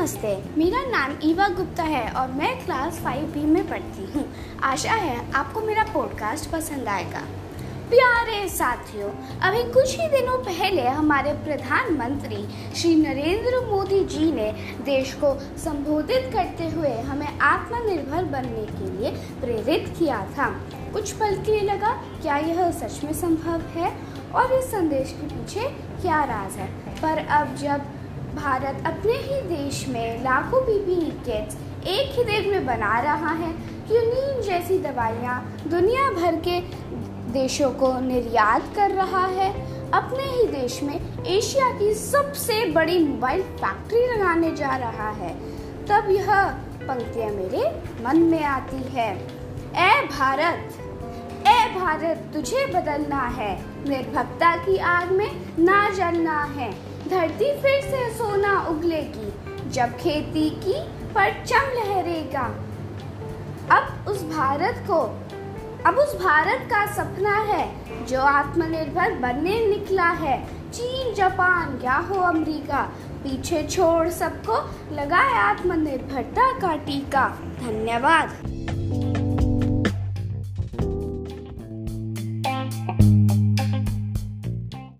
नमस्ते। मेरा नाम ईवा गुप्ता है और मैं क्लास फाइव बी में पढ़ती हूँ। आशा है आपको मेरा पॉडकास्ट पसंद आएगा। प्यारे साथियों, अभी कुछ ही दिनों पहले हमारे प्रधानमंत्री श्री नरेंद्र मोदी जी ने देश को संबोधित करते हुए हमें आत्मनिर्भर बनने के लिए प्रेरित किया था। कुछ पल के लिए लगा, क्या यह सच में संभव है? और इस संदेश के पीछे क्या राज है? पर अब जब भारत अपने ही देश में लाखों पीपीई किट्स एक ही दिन में बना रहा है क्यूनिन जैसी दवाइयाँ दुनिया भर के देशों को निर्यात कर रहा है। अपने ही देश में एशिया की सबसे बड़ी मोबाइल फैक्ट्री लगाने जा रहा है। तब यह पंक्तियाँ मेरे मन में आती है। ए भारत ए भारत, तुझे बदलना है। निर्भक्ता की आग में ना जलना है। धरती फिर से सोना उगलेगी, जब खेती की परचम लहरेगा। अब उस भारत को, अब उस भारत का सपना है, जो आत्मनिर्भर बनने निकला है। चीन, जापान या हो अमेरिका? पीछे छोड़ सबको लगाए आत्मनिर्भरता का टीका। धन्यवाद।